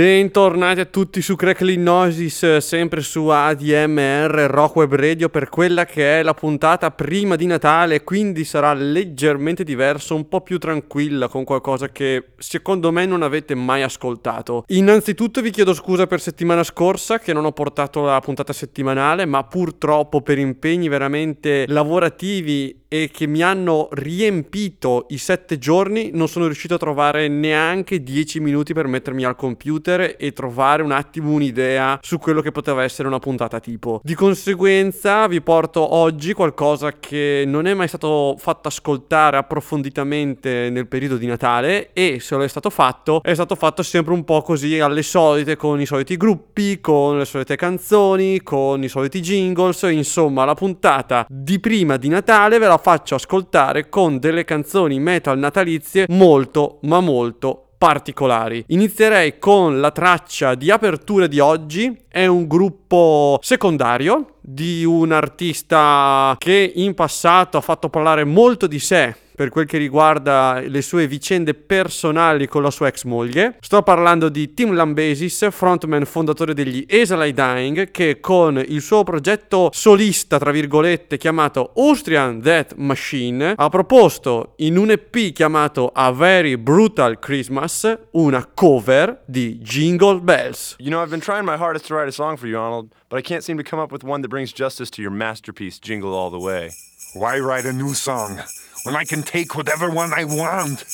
Bentornati a tutti su Crackling sempre su ADMR Rock Web Radio per quella che è la puntata prima di Natale, quindi sarà leggermente diverso, un po' più tranquilla con qualcosa che secondo me non avete mai ascoltato. Innanzitutto vi chiedo scusa per settimana scorsa che non ho portato la puntata settimanale, ma purtroppo per impegni veramente lavorativi e che mi hanno riempito i sette giorni, non sono riuscito a trovare neanche dieci minuti per mettermi al computer e trovare un attimo un'idea su quello che poteva essere una puntata tipo. Di conseguenza vi porto oggi qualcosa che non è mai stato fatto ascoltare approfonditamente nel periodo di Natale e se lo è stato fatto è stato fatto sempre un po' così alle solite con i soliti gruppi, con le solite canzoni, con i soliti jingles, insomma la puntata di prima di Natale ve la faccio ascoltare con delle canzoni metal natalizie molto ma molto particolari. Inizierei con la traccia di apertura di oggi, è un gruppo secondario di un artista che in passato ha fatto parlare molto di sé per quel che riguarda le sue vicende personali con la sua ex moglie. Sto parlando di Tim Lambesis, frontman fondatore degli Esalai Dying, che con il suo progetto solista, tra virgolette, chiamato Austrian Death Machine, ha proposto in un EP chiamato A Very Brutal Christmas una cover di Jingle Bells. You know, I've been trying my hardest to write a song for you, Arnold, but I can't seem to come up with one that brings justice to your masterpiece, Jingle All the Way. Why write a new song? when I can take whatever one I want.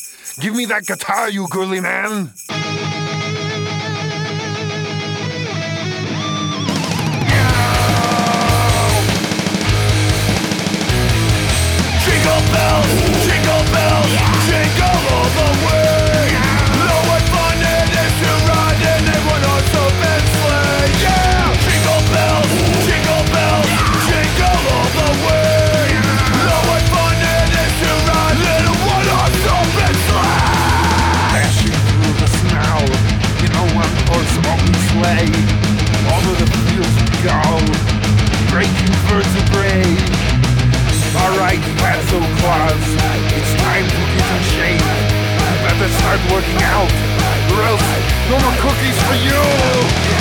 Give me that guitar, you girly man. Jingle bells, jingle bells, jingle all the way. You better start working out, or else no more cookies for you!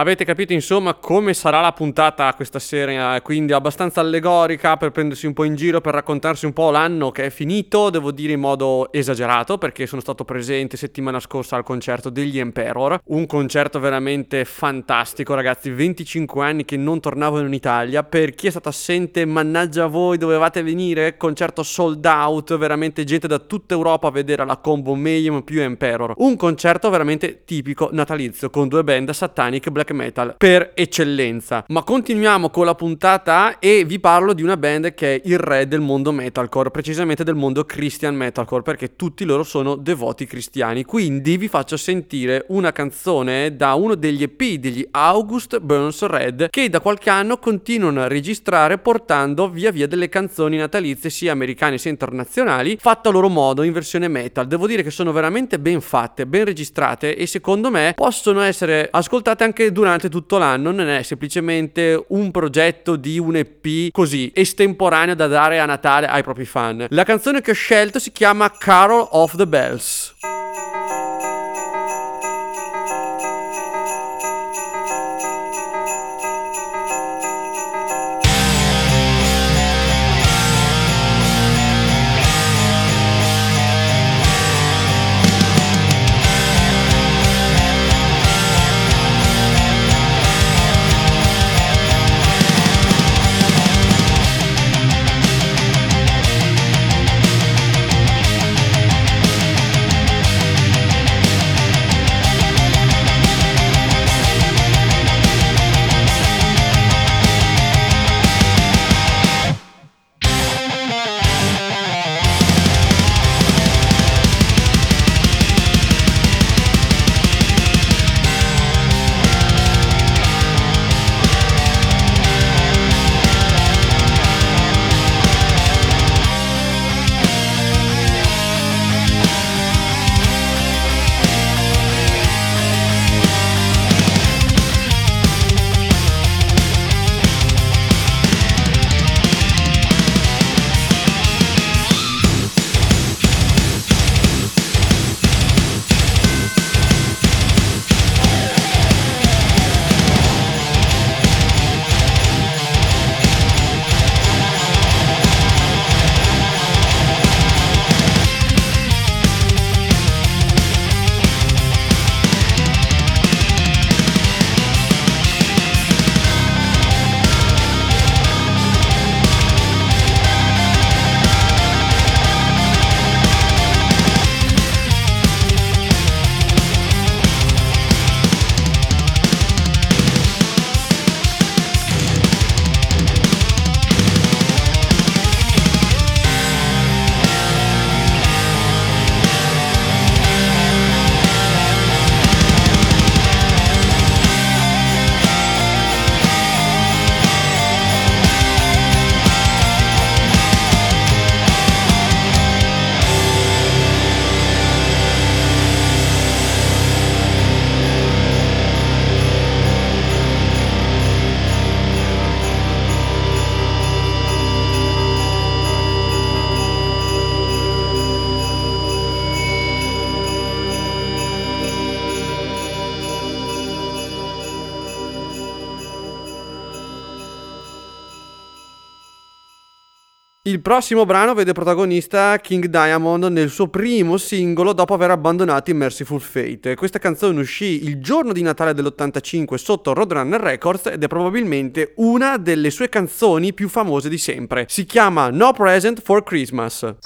Avete capito insomma come sarà la puntata questa sera, eh, quindi abbastanza allegorica per prendersi un po' in giro, per raccontarsi un po' l'anno che è finito, devo dire in modo esagerato perché sono stato presente settimana scorsa al concerto degli Emperor, un concerto veramente fantastico ragazzi, 25 anni che non tornavano in Italia, per chi è stato assente mannaggia voi dovevate venire, concerto sold out, veramente gente da tutta Europa a vedere la combo Mayhem più Emperor, un concerto veramente tipico natalizio con due band satanic black per eccellenza. Ma continuiamo con la puntata e vi parlo di una band che è il re del mondo metalcore, precisamente del mondo Christian metalcore, perché tutti loro sono devoti cristiani. Quindi vi faccio sentire una canzone da uno degli EP degli August Burns Red che da qualche anno continuano a registrare portando via via delle canzoni natalizie sia americane sia internazionali, fatte a loro modo in versione metal. Devo dire che sono veramente ben fatte, ben registrate e secondo me possono essere ascoltate anche durante tutto l'anno, non è semplicemente un progetto di un EP così estemporaneo da dare a Natale ai propri fan. La canzone che ho scelto si chiama Carol of the Bells. Il prossimo brano vede protagonista King Diamond nel suo primo singolo dopo aver abbandonato i Merciful Fate. Questa canzone uscì il giorno di Natale dell'85 sotto Roadrunner Records ed è probabilmente una delle sue canzoni più famose di sempre. Si chiama No Present for Christmas.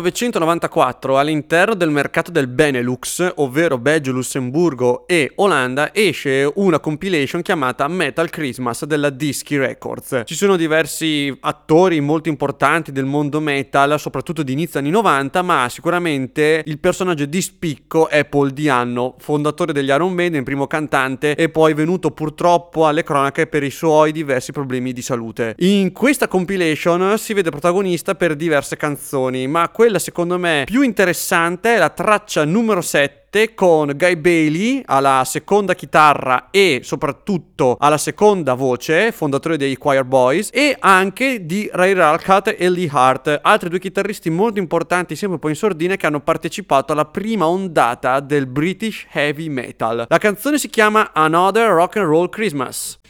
1994 all'interno del mercato del Benelux, ovvero Belgio, Lussemburgo e Olanda, esce una compilation chiamata Metal Christmas della Disky Records. Ci sono diversi attori molto importanti del mondo metal, soprattutto di inizio anni 90, ma sicuramente il personaggio di spicco è Paul Dianno, fondatore degli Iron Maiden, primo cantante e poi venuto purtroppo alle cronache per i suoi diversi problemi di salute. In questa compilation si vede protagonista per diverse canzoni ma quella secondo me più interessante è la traccia numero 7 con Guy Bailey alla seconda chitarra e soprattutto alla seconda voce, fondatore dei Choir Boys, e anche di Ray Ralcat e Lee Hart, altri due chitarristi molto importanti, sempre un po' in sordina, che hanno partecipato alla prima ondata del British Heavy Metal. La canzone si chiama Another Rock and Roll Christmas.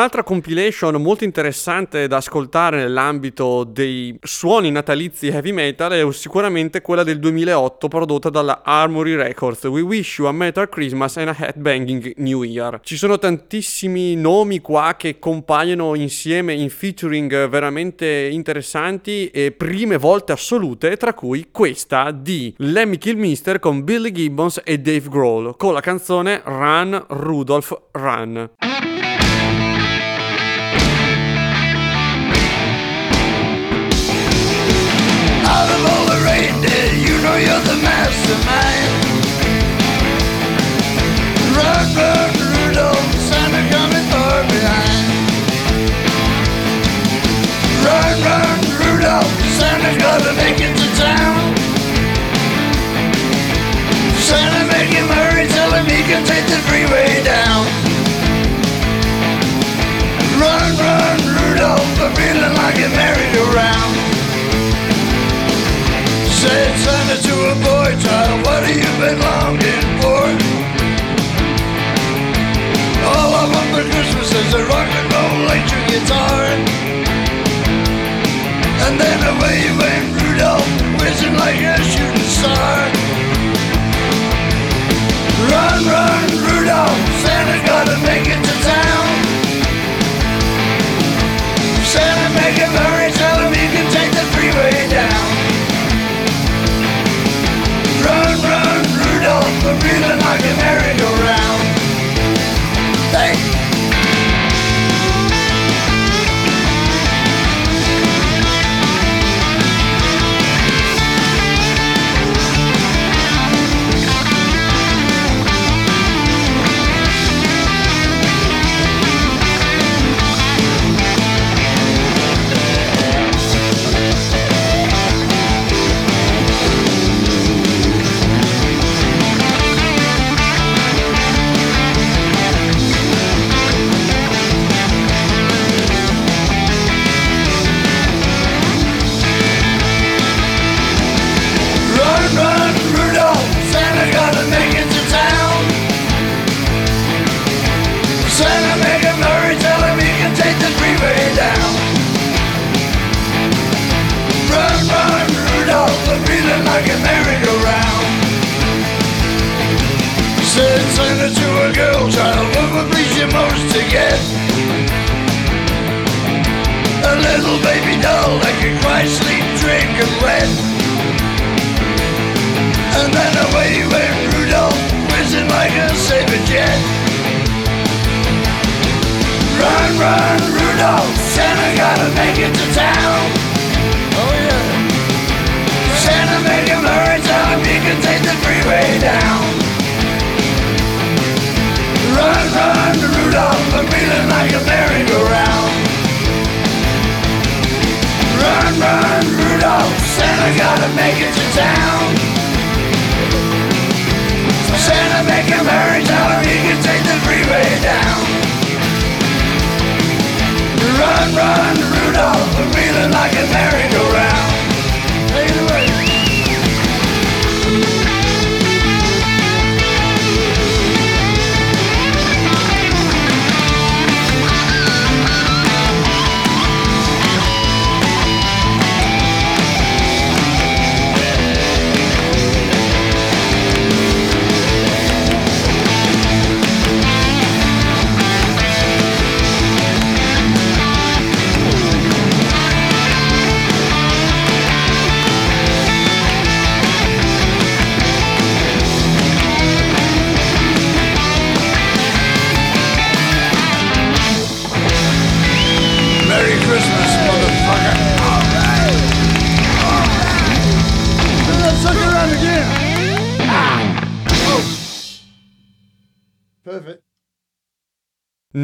Un'altra compilation molto interessante da ascoltare nell'ambito dei suoni natalizi heavy metal è sicuramente quella del 2008 prodotta dalla Armory Records, We Wish You a Metal Christmas and a Headbanging New Year. Ci sono tantissimi nomi qua che compaiono insieme in featuring veramente interessanti e prime volte assolute, tra cui questa di Lemmy Kilmister con Billy Gibbons e Dave Grohl con la canzone Run Rudolph Run. Know you're the mastermind. Run, run, Rudolph, Santa coming far behind. Run, run, Rudolph, Santa's gotta make it to town. Santa, make him hurry, tell him he can take the freeway down. Run, run, Rudolph, I'm feeling like a merry-go-round. Said Santa to a boy child, what have you been longing for? All I want for Christmas is a rock and roll electric guitar. And then away went Rudolph, whizzing like a shooting star. Run, run, Rudolph,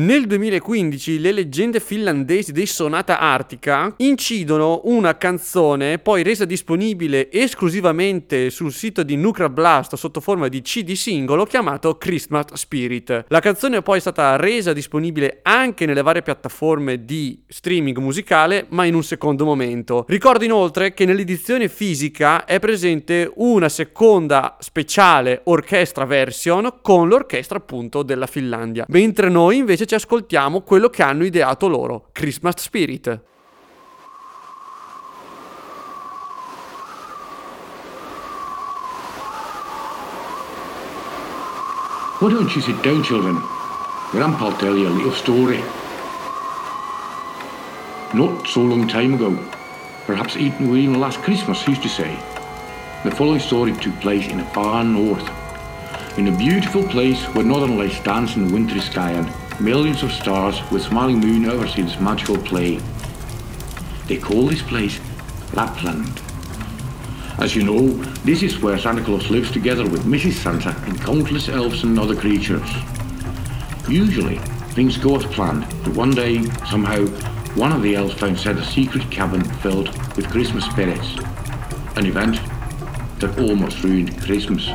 Nel 2015 le leggende finlandesi dei Sonata Artica incidono una canzone poi resa disponibile esclusivamente sul sito di Nuclear Blast sotto forma di CD singolo chiamato Christmas Spirit. La canzone è poi stata resa disponibile anche nelle varie piattaforme di streaming musicale ma in un secondo momento. Ricordo inoltre che nell'edizione fisica è presente una seconda speciale orchestra version con l'orchestra appunto della Finlandia, mentre noi invece ci ascoltiamo quello che hanno ideato loro, Christmas Spirit. Why don't you sit down, children? Grandpa'll tell you a little story. Not so long time ago, perhaps even even last Christmas, he used to say, the following story took place in a far north. In a beautiful place where northern lights dance in the wintry sky and millions of stars with smiling moon oversee its magical play. They call this place Lapland. As you know, this is where Santa Claus lives together with Mrs. Santa and countless elves and other creatures. Usually, things go as planned, but one day, somehow, one of the elves found Santa's secret cabin filled with Christmas spirits. An event that almost ruined Christmas.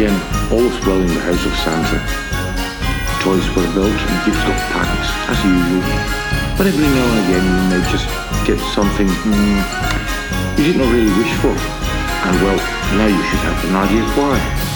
Again, all was well in the house of Santa. Toys were built and gifts of packed, as usual. But every now and again you may just get something mm, you did not really wish for. And well, now you should have an idea why.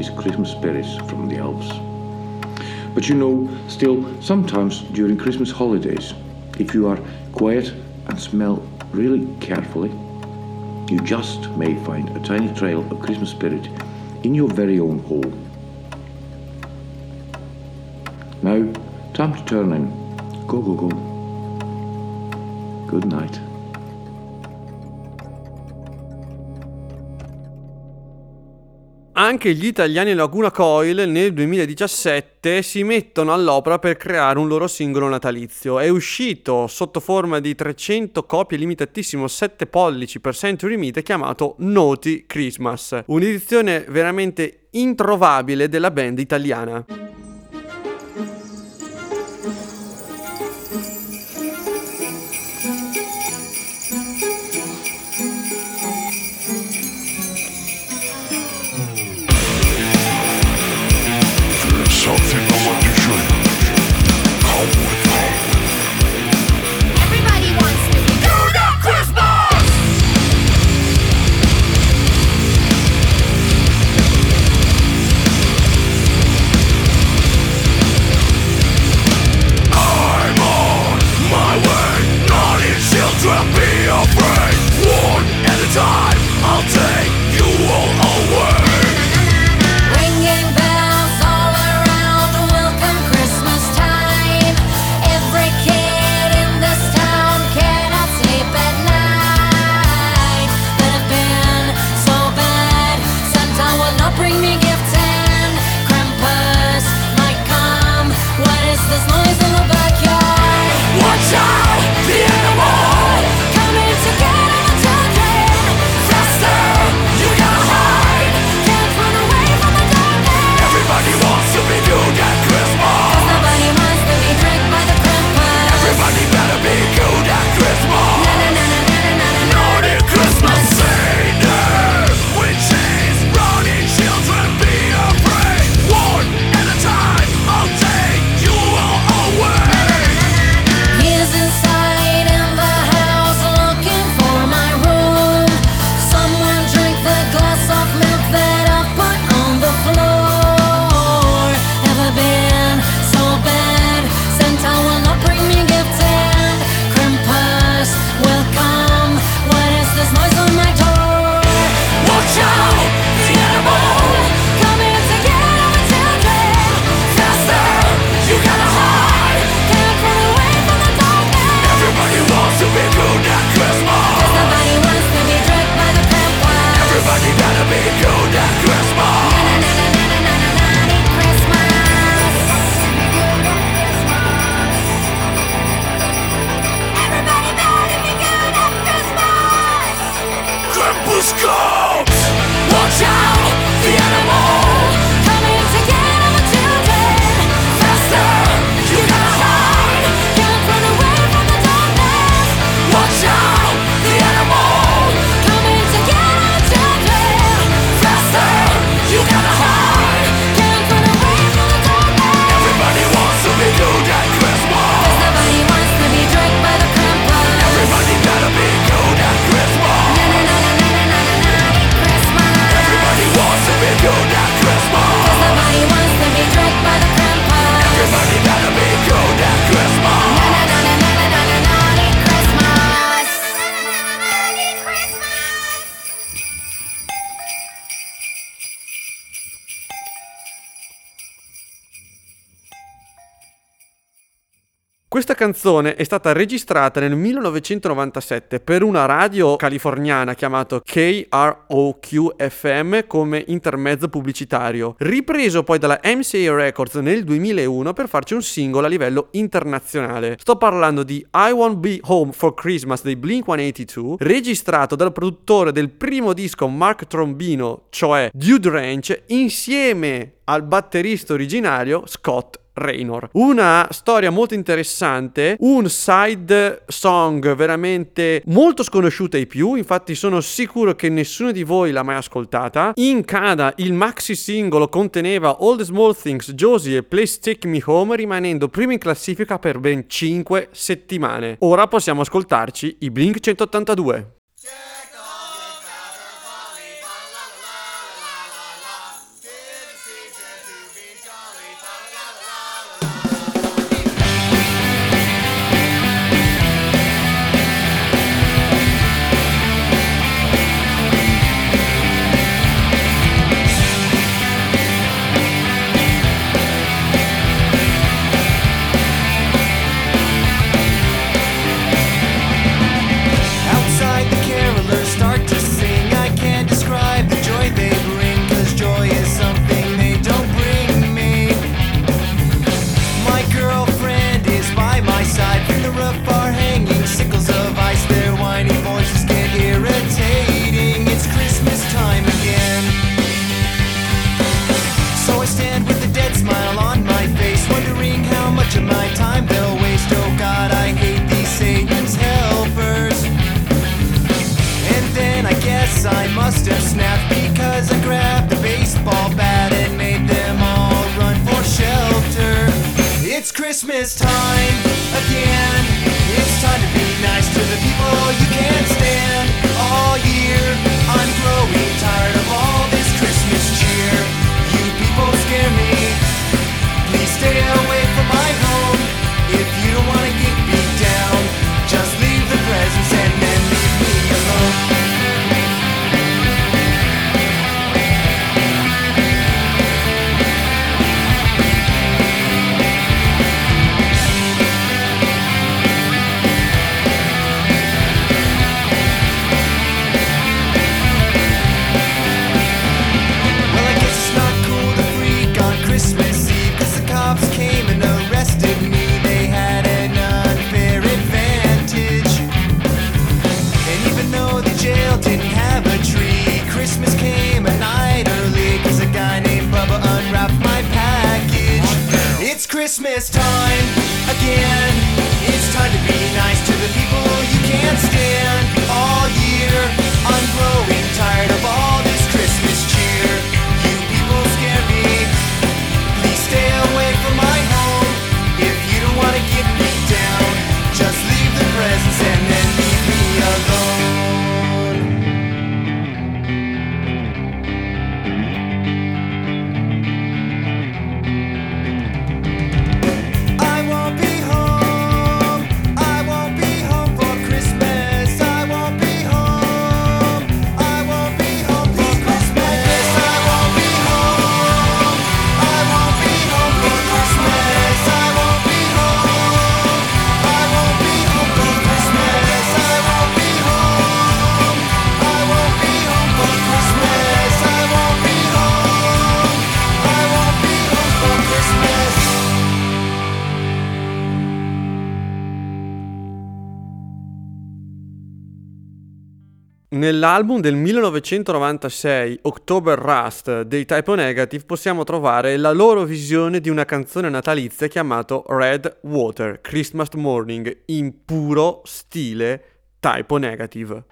His Christmas spirits from the elves. But you know, still, sometimes during Christmas holidays, if you are quiet and smell really carefully, you just may find a tiny trail of Christmas spirit in your very own hole. Now, time to turn in. Go, go, go. Good night. Anche gli italiani Laguna Coil nel 2017 si mettono all'opera per creare un loro singolo natalizio. È uscito sotto forma di 300 copie limitatissimo 7 pollici per Century Meat chiamato Naughty Christmas, un'edizione veramente introvabile della band italiana. canzone è stata registrata nel 1997 per una radio californiana chiamata KROQ-FM come intermezzo pubblicitario, ripreso poi dalla MCA Records nel 2001 per farci un singolo a livello internazionale. Sto parlando di I Won't Be Home for Christmas dei Blink-182, registrato dal produttore del primo disco Mark Trombino, cioè Dude Ranch, insieme al batterista originario Scott Raynor. Una storia molto interessante, un side song veramente molto sconosciuta ai più, infatti sono sicuro che nessuno di voi l'ha mai ascoltata. In Canada il maxi singolo conteneva All the Small Things, Josie e Please Take Me Home, rimanendo primo in classifica per ben 5 settimane. Ora possiamo ascoltarci i Blink 182. Yeah! Nell'album del 1996, October Rust, dei Type Negative, possiamo trovare la loro visione di una canzone natalizia chiamata Red Water, Christmas Morning, in puro stile Type Negative.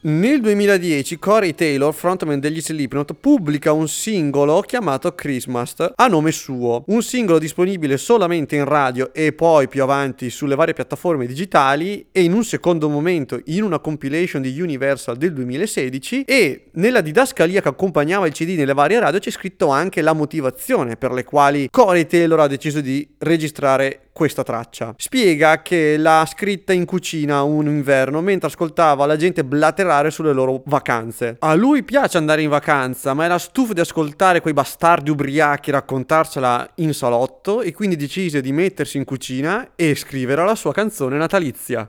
Nel 2010 Corey Taylor, frontman degli Slipknot, pubblica un singolo chiamato Christmas a nome suo, un singolo disponibile solamente in radio e poi più avanti sulle varie piattaforme digitali e in un secondo momento in una compilation di Universal del 2016 e nella didascalia che accompagnava il CD nelle varie radio c'è scritto anche la motivazione per le quali Corey Taylor ha deciso di registrare questa traccia. Spiega che l'ha scritta in cucina un inverno mentre ascoltava la gente blatterare sulle loro vacanze. A lui piace andare in vacanza, ma era stufo di ascoltare quei bastardi ubriachi raccontarsela in salotto e quindi decise di mettersi in cucina e scrivere la sua canzone natalizia.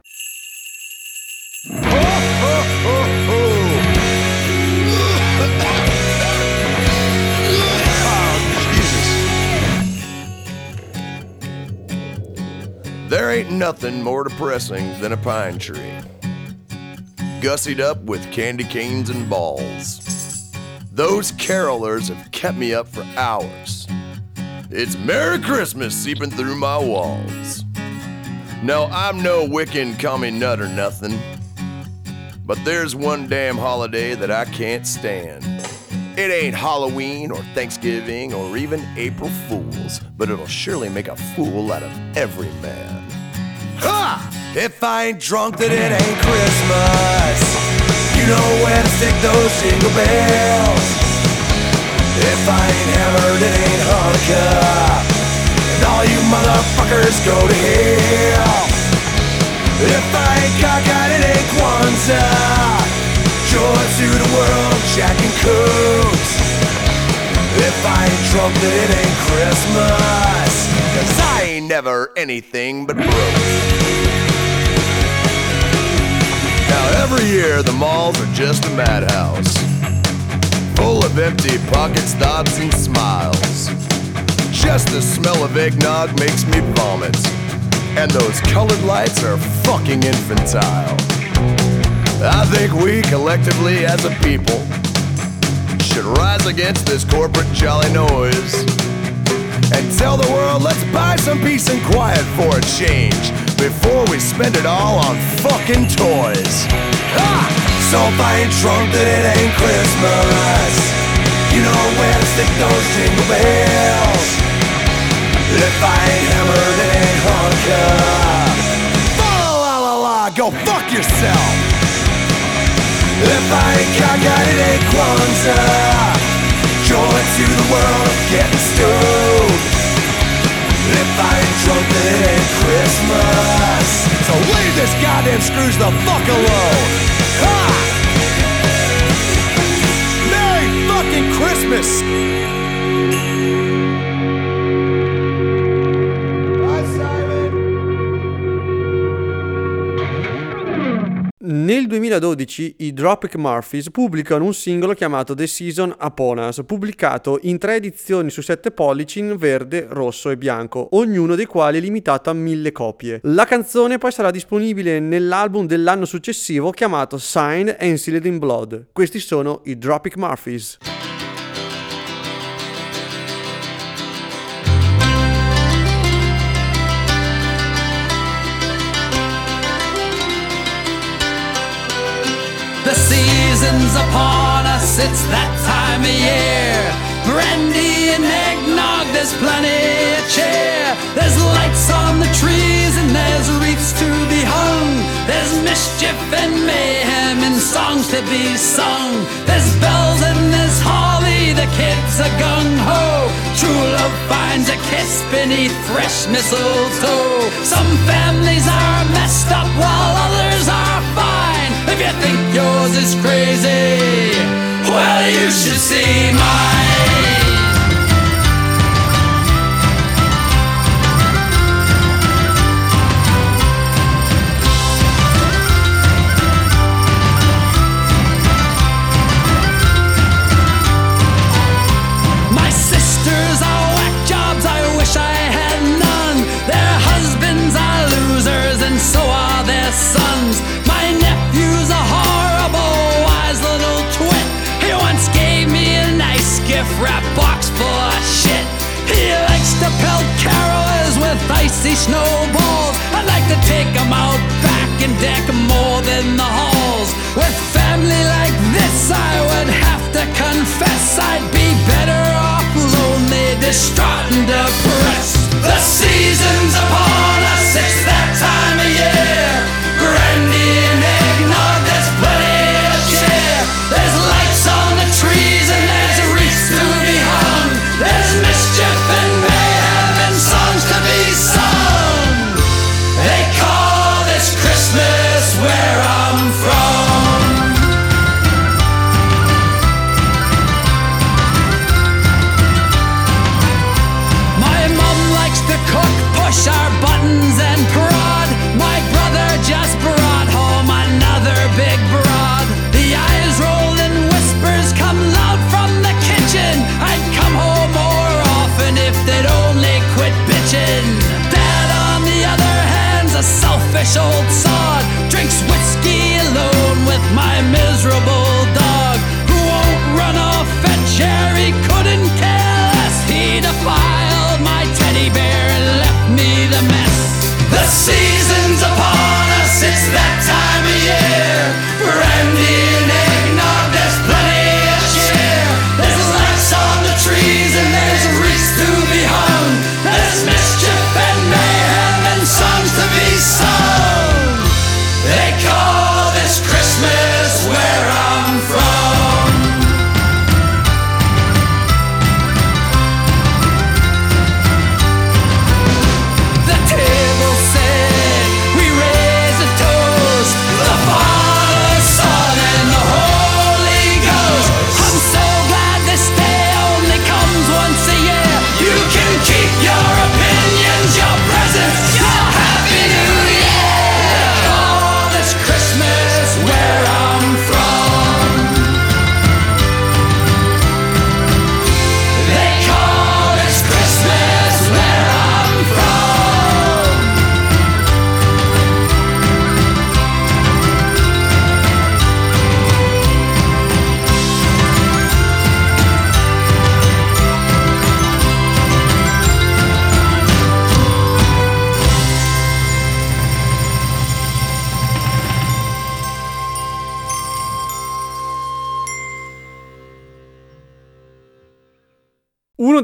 There ain't nothing more depressing than a pine tree. Gussied up with candy canes and balls. Those carolers have kept me up for hours. It's Merry Christmas seeping through my walls. No, I'm no Wiccan commie nut or nothing. But there's one damn holiday that I can't stand. It ain't Halloween or Thanksgiving or even April Fools, but it'll surely make a fool out of every man. Ha! If I ain't drunk, then it ain't Christmas. You know where to stick those jingle bells. If I ain't hammered, it ain't Hanukkah. And all you motherfuckers go to hell. If I ain't cockeyed, it ain't Kwanzaa. Joy to the world, Jack and Cooks. If I ain't drunk, then it ain't Christmas. Ain't never anything but broke. Now every year the malls are just a madhouse. Full of empty pockets, thoughts, and smiles. Just the smell of eggnog makes me vomit. And those colored lights are fucking infantile. I think we collectively as a people should rise against this corporate jolly noise and tell the world let's buy some peace and quiet for a change before we spend it all on fucking toys. Ha! So if I ain't drunk, then it ain't Christmas. You know where to stick those jingle bells. If I ain't hammered, it ain't Hanukkah. Fa la la la, go fuck yourself. If I ain't cockeyed, it ain't Kwanzaa. Joy to the world of getting stoned. If I then it Christmas. So leave this goddamn Scrooge the fuck alone. Ha! Merry fucking Christmas! 2012 i Dropkick Murphys pubblicano un singolo chiamato The Season Upon Us, pubblicato in tre edizioni su 7 pollici in verde, rosso e bianco, ognuno dei quali limitato a mille copie. La canzone poi sarà disponibile nell'album dell'anno successivo chiamato Signed and Sealed in Blood. Questi sono i Dropkick Murphys. Upon us, it's that time of year. Brandy and eggnog, there's plenty of cheer. There's lights on the trees and there's wreaths to be hung. There's mischief and mayhem and songs to be sung. There's bells and there's holly, the kids are gung ho. True love finds a kiss beneath fresh mistletoe. Some families are messed up while others are fine. If you think yours is crazy, well, you should see mine. Snowballs. I'd like to take 'em out back and deck more than the halls. With family like this, I would have to confess I'd be better off lonely, distraught, and depressed. The season's upon us, it's that time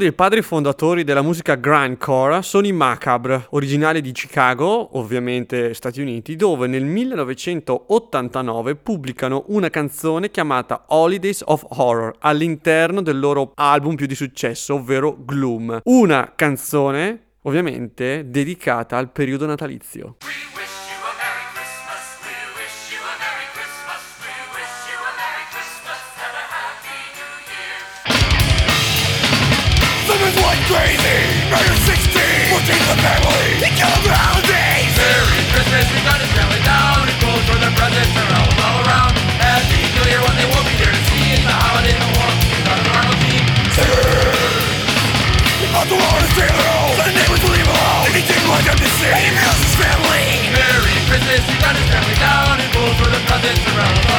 dei padri fondatori della musica grindcore sono i Macabre, originali di Chicago, ovviamente Stati Uniti, dove nel 1989 pubblicano una canzone chiamata Holidays of Horror all'interno del loro album più di successo, ovvero Gloom. Una canzone, ovviamente, dedicata al periodo natalizio. Crazy, murder 16, working the family, he. Merry Christmas, we got his family down. It goes for the presents are all, all around. Happy New Year, what they will be there to see the holiday no more. We got a normal team. Out the wall is trailer the neighbors will leave alone. He them to see, and he his family. Merry Christmas, we got his family down. It goes for the presents are all,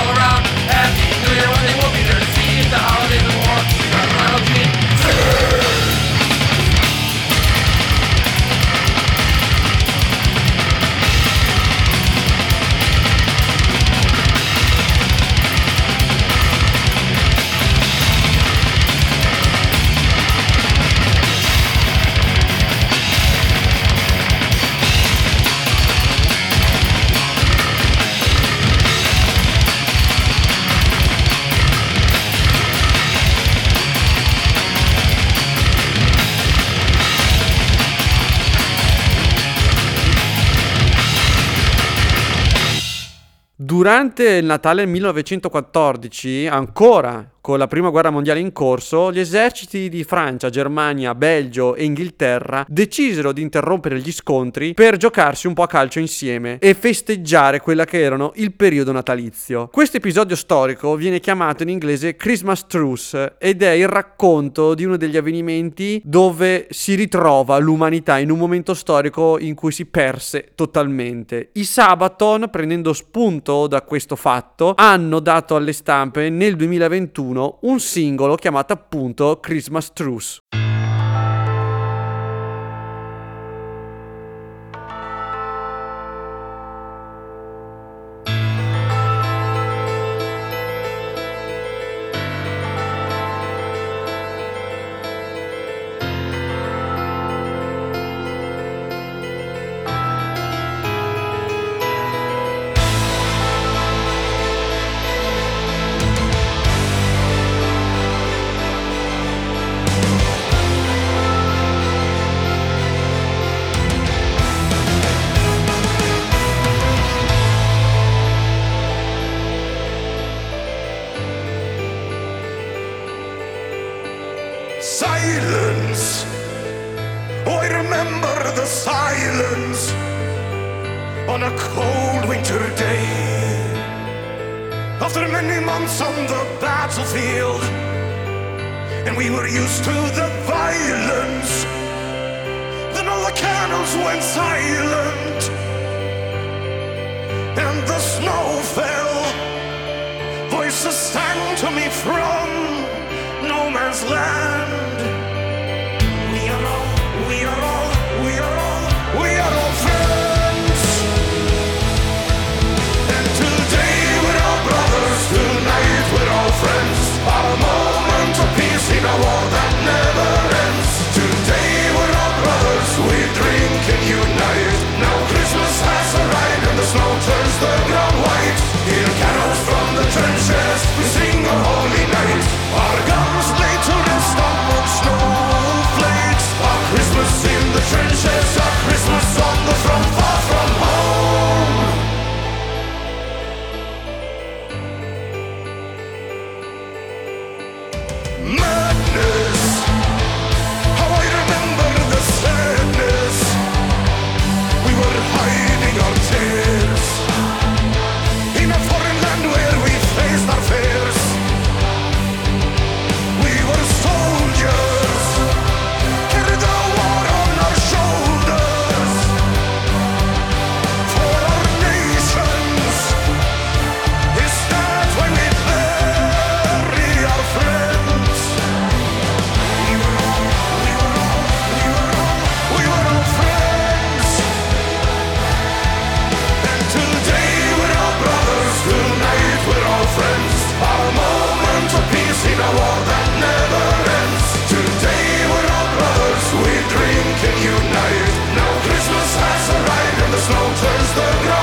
Durante il Natale 1914, ancora con la prima guerra mondiale in corso, gli eserciti di Francia, Germania, Belgio e Inghilterra decisero di interrompere gli scontri per giocarsi un po' a calcio insieme e festeggiare quella che erano il periodo natalizio. Questo episodio storico viene chiamato in inglese Christmas Truce ed è il racconto di uno degli avvenimenti dove si ritrova l'umanità in un momento storico in cui si perse totalmente. I Sabaton, prendendo spunto da questo fatto, hanno dato alle stampe nel 2021 un singolo chiamato appunto Christmas Truce. the violence. Then all the candles went silent, and the snow fell. Voices sang to me from no man's land. trenches of turns the ground.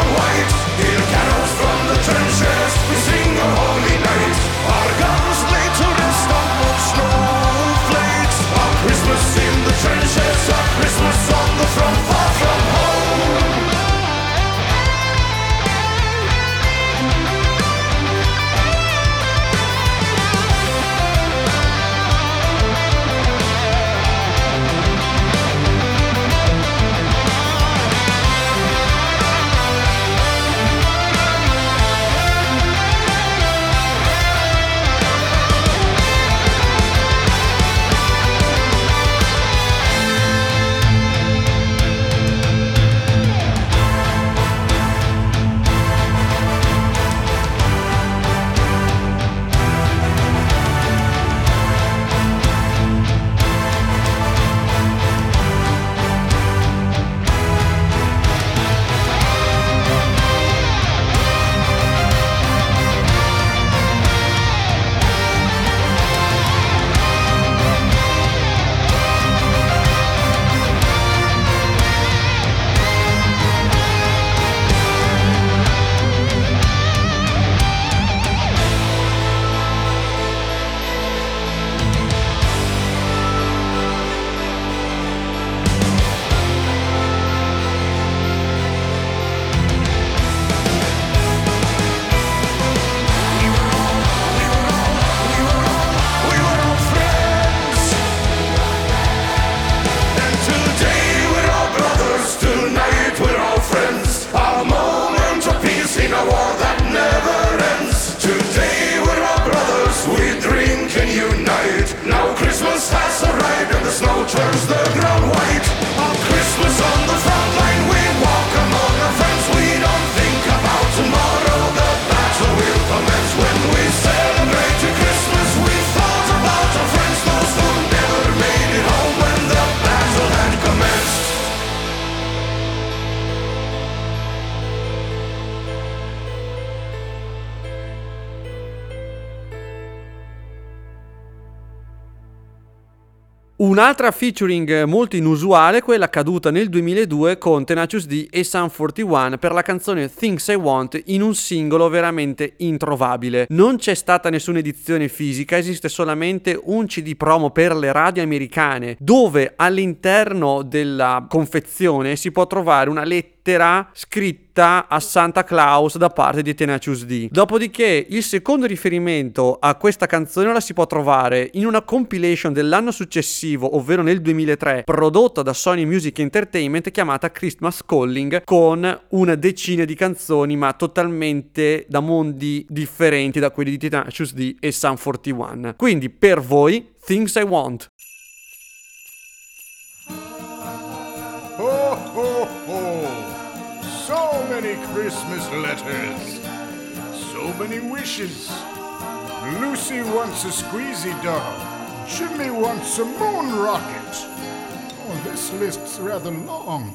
Un'altra featuring molto inusuale, quella caduta nel 2002 con Tenacious D e Sun 41 per la canzone Things I Want in un singolo veramente introvabile. Non c'è stata nessuna edizione fisica, esiste solamente un CD promo per le radio americane dove all'interno della confezione si può trovare una lettera lettera scritta a Santa Claus da parte di Tenacious D. Dopodiché il secondo riferimento a questa canzone la si può trovare in una compilation dell'anno successivo, ovvero nel 2003, prodotta da Sony Music Entertainment chiamata Christmas Calling con una decina di canzoni ma totalmente da mondi differenti da quelli di Tenacious D e Sun 41. Quindi per voi Things I Want. Oh, oh. Many Christmas letters. So many wishes. Lucy wants a squeezy doll. Jimmy wants a moon rocket. Oh, this list's rather long.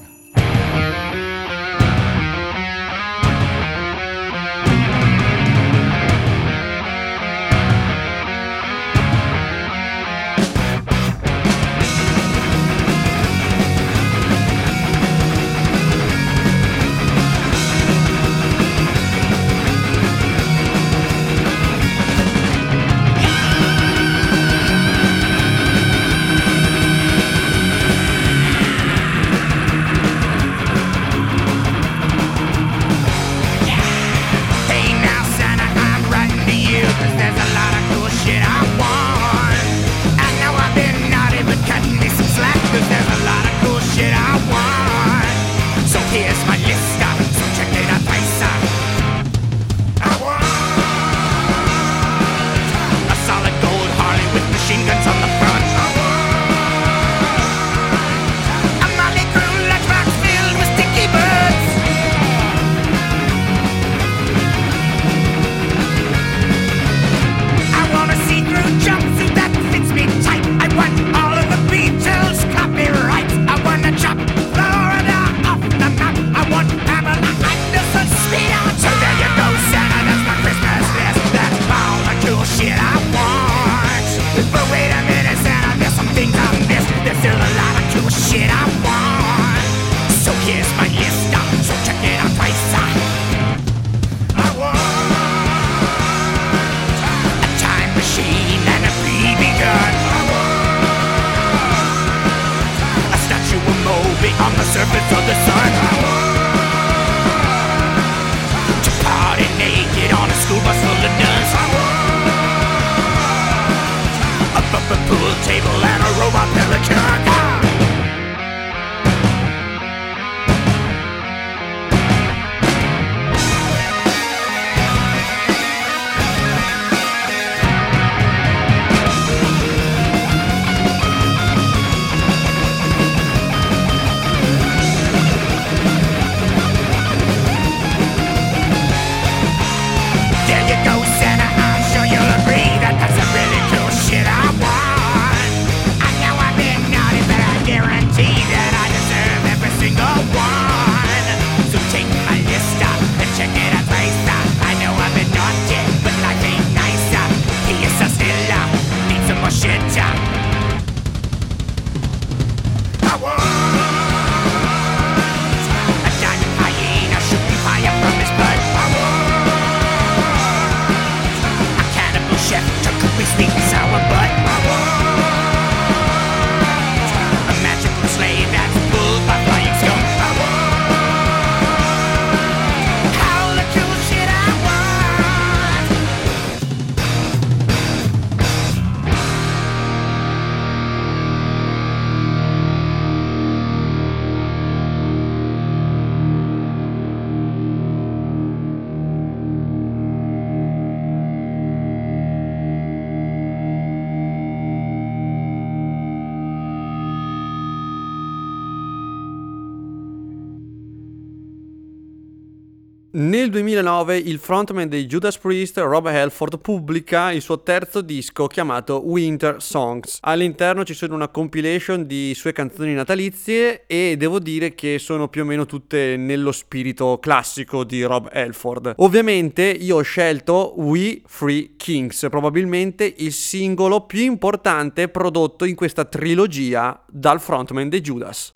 Nel 2009 il frontman dei Judas Priest, Rob Halford, pubblica il suo terzo disco chiamato Winter Songs. All'interno ci sono una compilation di sue canzoni natalizie e devo dire che sono più o meno tutte nello spirito classico di Rob Halford. Ovviamente io ho scelto We Free Kings, probabilmente il singolo più importante prodotto in questa trilogia dal frontman dei Judas.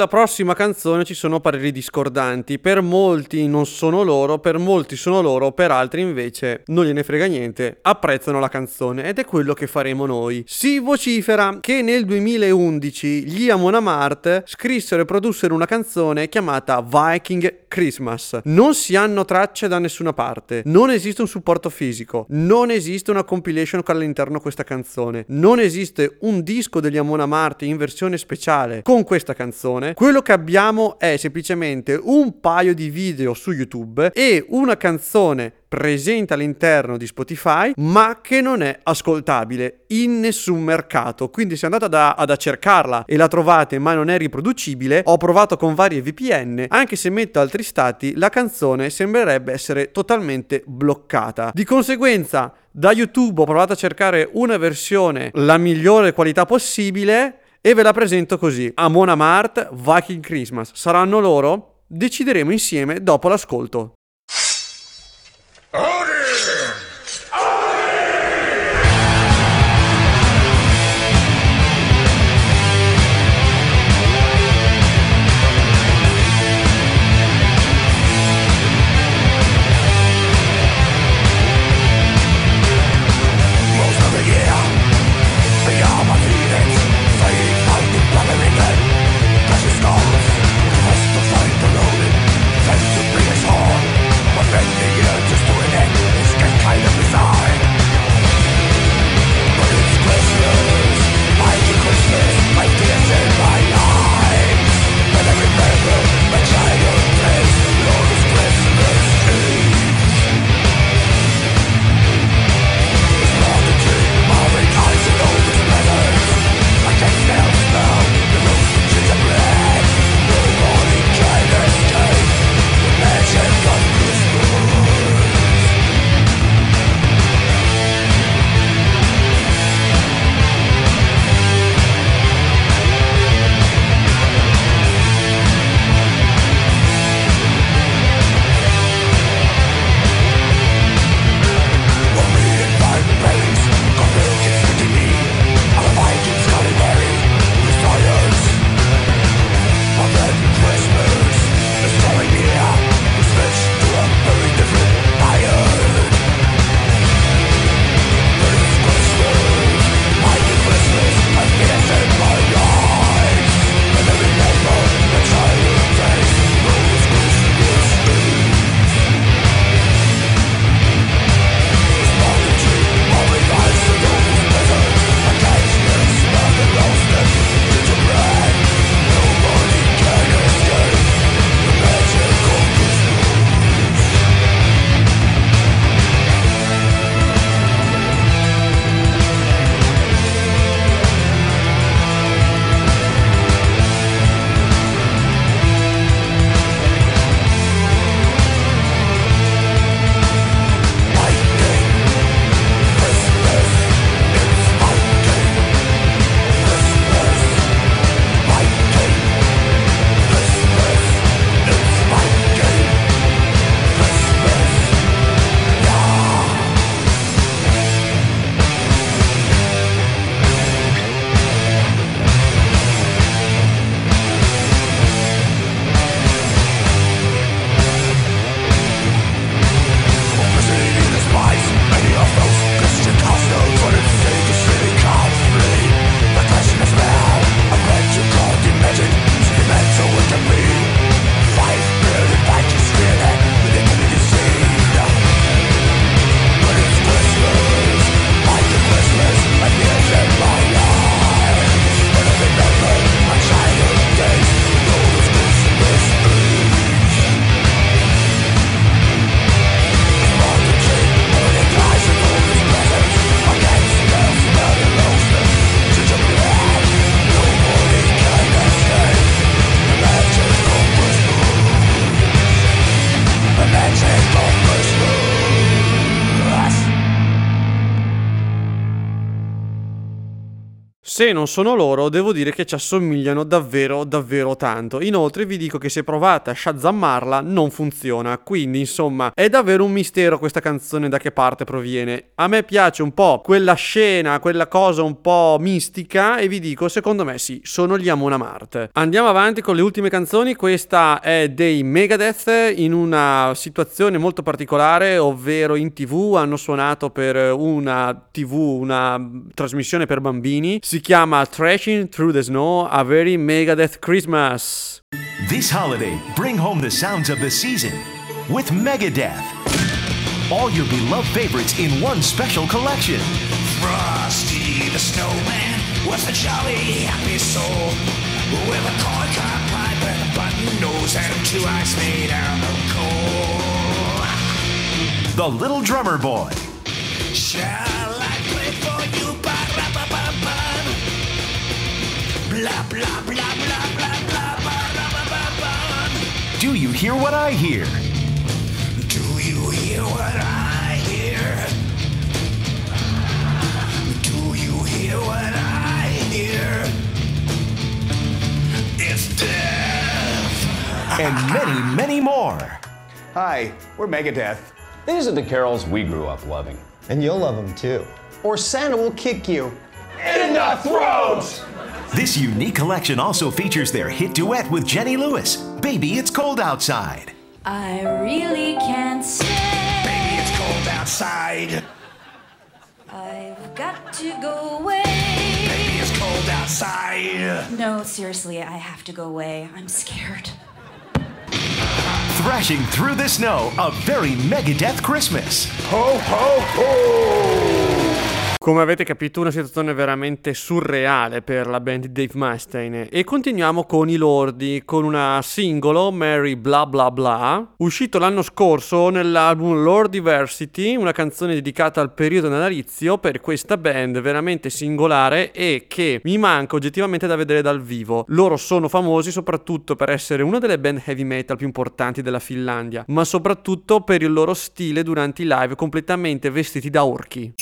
Sulla prossima canzone ci sono pareri discordanti. Per molti non sono loro, per molti sono loro, per altri invece non gliene frega niente. Apprezzano la canzone ed è quello che faremo noi. Si vocifera che nel 2011 gli Amon Amart scrissero e produssero una canzone chiamata Viking Christmas. Non si hanno tracce da nessuna parte, non esiste un supporto fisico, non esiste una compilation con all'interno questa canzone, non esiste un disco degli Amon Amart in versione speciale con questa canzone. Quello che abbiamo è semplicemente un paio di video su YouTube e una canzone presente all'interno di Spotify ma che non è ascoltabile in nessun mercato. Quindi se andate ad, ad cercarla e la trovate ma non è riproducibile ho provato con varie VPN anche se metto altri stati la canzone sembrerebbe essere totalmente bloccata. Di conseguenza da YouTube ho provato a cercare una versione la migliore qualità possibile e ve la presento così. Amon Amart Viking Christmas. Saranno loro? Decideremo insieme dopo l'ascolto. Precious non sono loro, devo dire che ci assomigliano davvero, davvero tanto. Inoltre vi dico che se provate a shazammarla non funziona, quindi insomma è davvero un mistero questa canzone da che parte proviene. A me piace un po' quella scena, quella cosa un po' mistica e vi dico, secondo me sì, sono gli Amon Amart. Andiamo avanti con le ultime canzoni, questa è dei Megadeth in una situazione molto particolare, ovvero in tv hanno suonato per una tv, una trasmissione per bambini, si chiama Thrashing Through the Snow, A Very Megadeth Christmas. This holiday, bring home the sounds of the season with Megadeth. All your beloved favorites in one special collection. Frosty the snowman was a jolly happy soul with a corncob pipe and a button nose and two eyes made out of coal. The Little Drummer Boy. Shall Blah blah blah blah blah blah ba-ra-ba-ba-ba. Do you hear what I hear? Do you hear what I hear? Do you hear what I hear? It's death. And many, many more. Hi, we're Megadeth. These are the carols we grew up loving. And you'll love them too. Or Santa will kick you. In the throat! This unique collection also features their hit duet with Jenny Lewis, Baby It's Cold Outside. I really can't stay. Baby, it's cold outside. I've got to go away. Baby, it's cold outside. No, seriously, I have to go away. I'm scared. Thrashing through the snow, a very Megadeth Christmas. Ho ho ho! Come avete capito, una situazione veramente surreale per la band di Dave Mustaine. E continuiamo con i lordi, con una singolo, Mary Blah Blah Blah, uscito l'anno scorso nell'album Lordiversity, una canzone dedicata al periodo natalizio per questa band veramente singolare e che mi manca oggettivamente da vedere dal vivo. Loro sono famosi soprattutto per essere una delle band heavy metal più importanti della Finlandia, ma soprattutto per il loro stile durante i live completamente vestiti da orchi.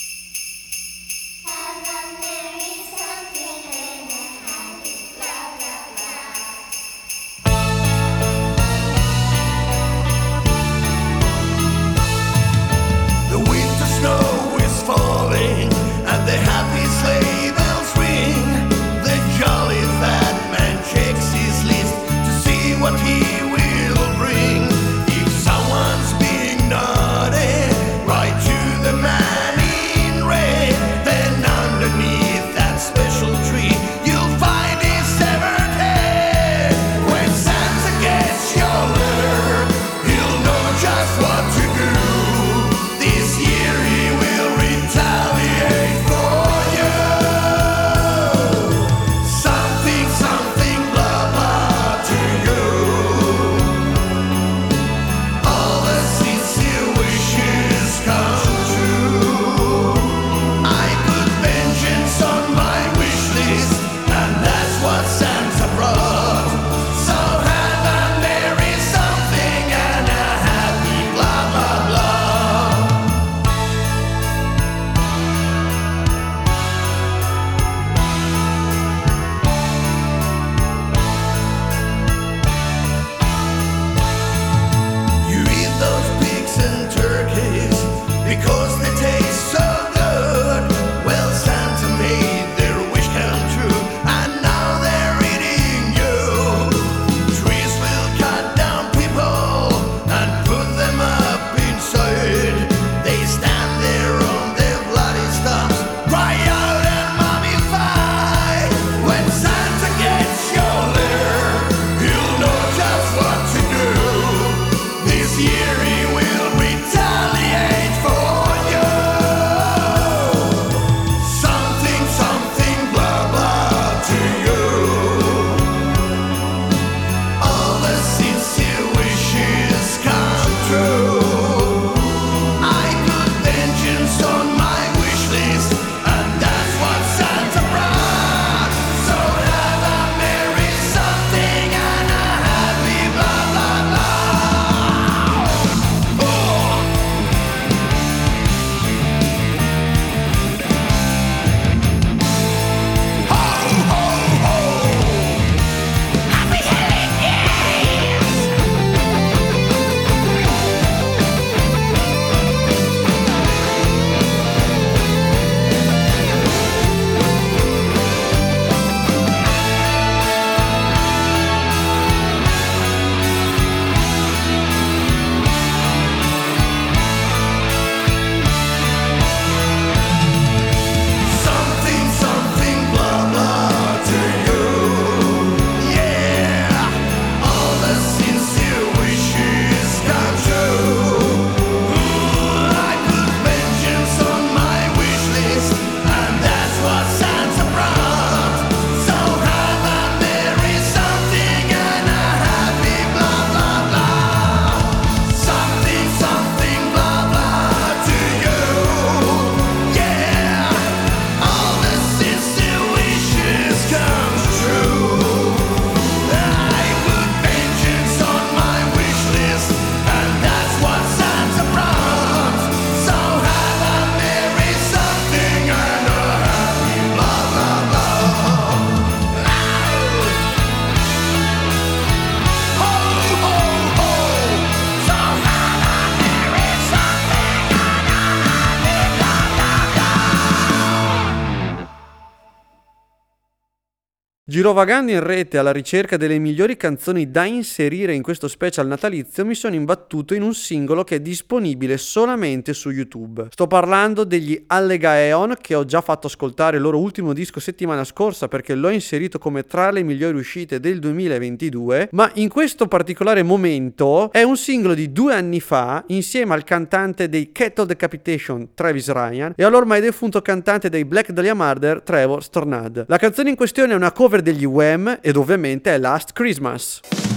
Girovagando in rete alla ricerca delle migliori canzoni da inserire in questo special natalizio, mi sono imbattuto in un singolo che è disponibile solamente su YouTube. Sto parlando degli Allegaeon che ho già fatto ascoltare il loro ultimo disco settimana scorsa perché l'ho inserito come tra le migliori uscite del 2022, ma in questo particolare momento è un singolo di due anni fa insieme al cantante dei Cattle Decapitation Travis Ryan e all'ormai defunto cantante dei Black Dahlia Murder Trevor Stornad. La canzone in questione è una cover degli Wham ed ovviamente è Last Christmas.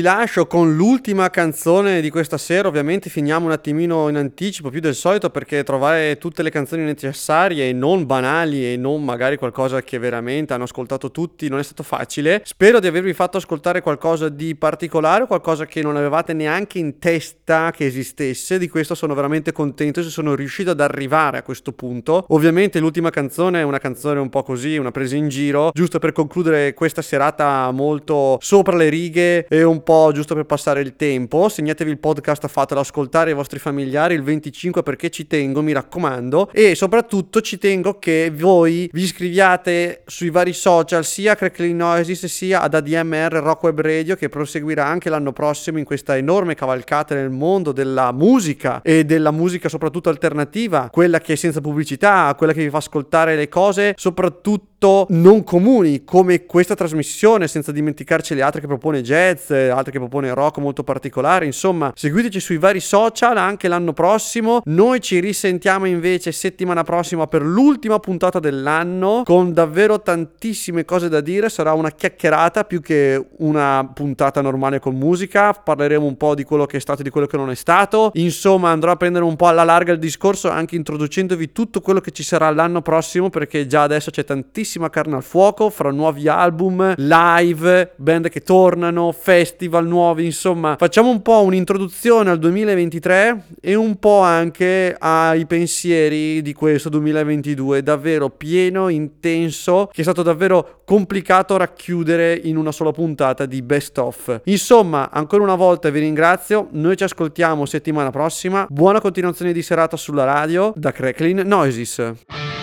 Lascio con l'ultima canzone di questa sera, ovviamente finiamo un attimino in anticipo più del solito perché trovare tutte le canzoni necessarie e non banali e non magari qualcosa che veramente hanno ascoltato tutti non è stato facile. Spero di avervi fatto ascoltare qualcosa di particolare, qualcosa che non avevate neanche in testa che esistesse, di questo sono veramente contento se sono riuscito ad arrivare a questo punto. Ovviamente l'ultima canzone è una canzone un po' così, una presa in giro, giusto per concludere questa serata molto sopra le righe e un po' giusto per passare il tempo. Segnatevi il podcast, fatelo ascoltare ai vostri familiari il 25 perché ci tengo, mi raccomando. E soprattutto ci tengo che voi vi iscriviate sui vari social, sia a Crackling Noises sia ad ADMR Rock Web Radio che proseguirà anche l'anno prossimo in questa enorme cavalcata nel mondo della musica e della musica soprattutto alternativa, quella che è senza pubblicità, quella che vi fa ascoltare le cose soprattutto non comuni come questa trasmissione senza dimenticarci le altre che propone jazz, altre che propone rock molto particolari, insomma seguiteci sui vari social anche l'anno prossimo, noi ci risentiamo invece settimana prossima per l'ultima puntata dell'anno con davvero tantissime cose da dire, sarà una chiacchierata più che una puntata normale con musica, parleremo un po' di quello che è stato e di quello che non è stato, insomma andrò a prendere un po' alla larga il discorso anche introducendovi tutto quello che ci sarà l'anno prossimo perché già adesso c'è tantissimo carne al fuoco fra nuovi album, live, band che tornano, festival nuovi, insomma, facciamo un po' un'introduzione al 2023 e un po' anche ai pensieri di questo 2022, davvero pieno, intenso, che è stato davvero complicato racchiudere in una sola puntata di best of. Insomma, ancora una volta vi ringrazio, noi ci ascoltiamo settimana prossima. Buona continuazione di serata sulla radio da Cracklin Noises.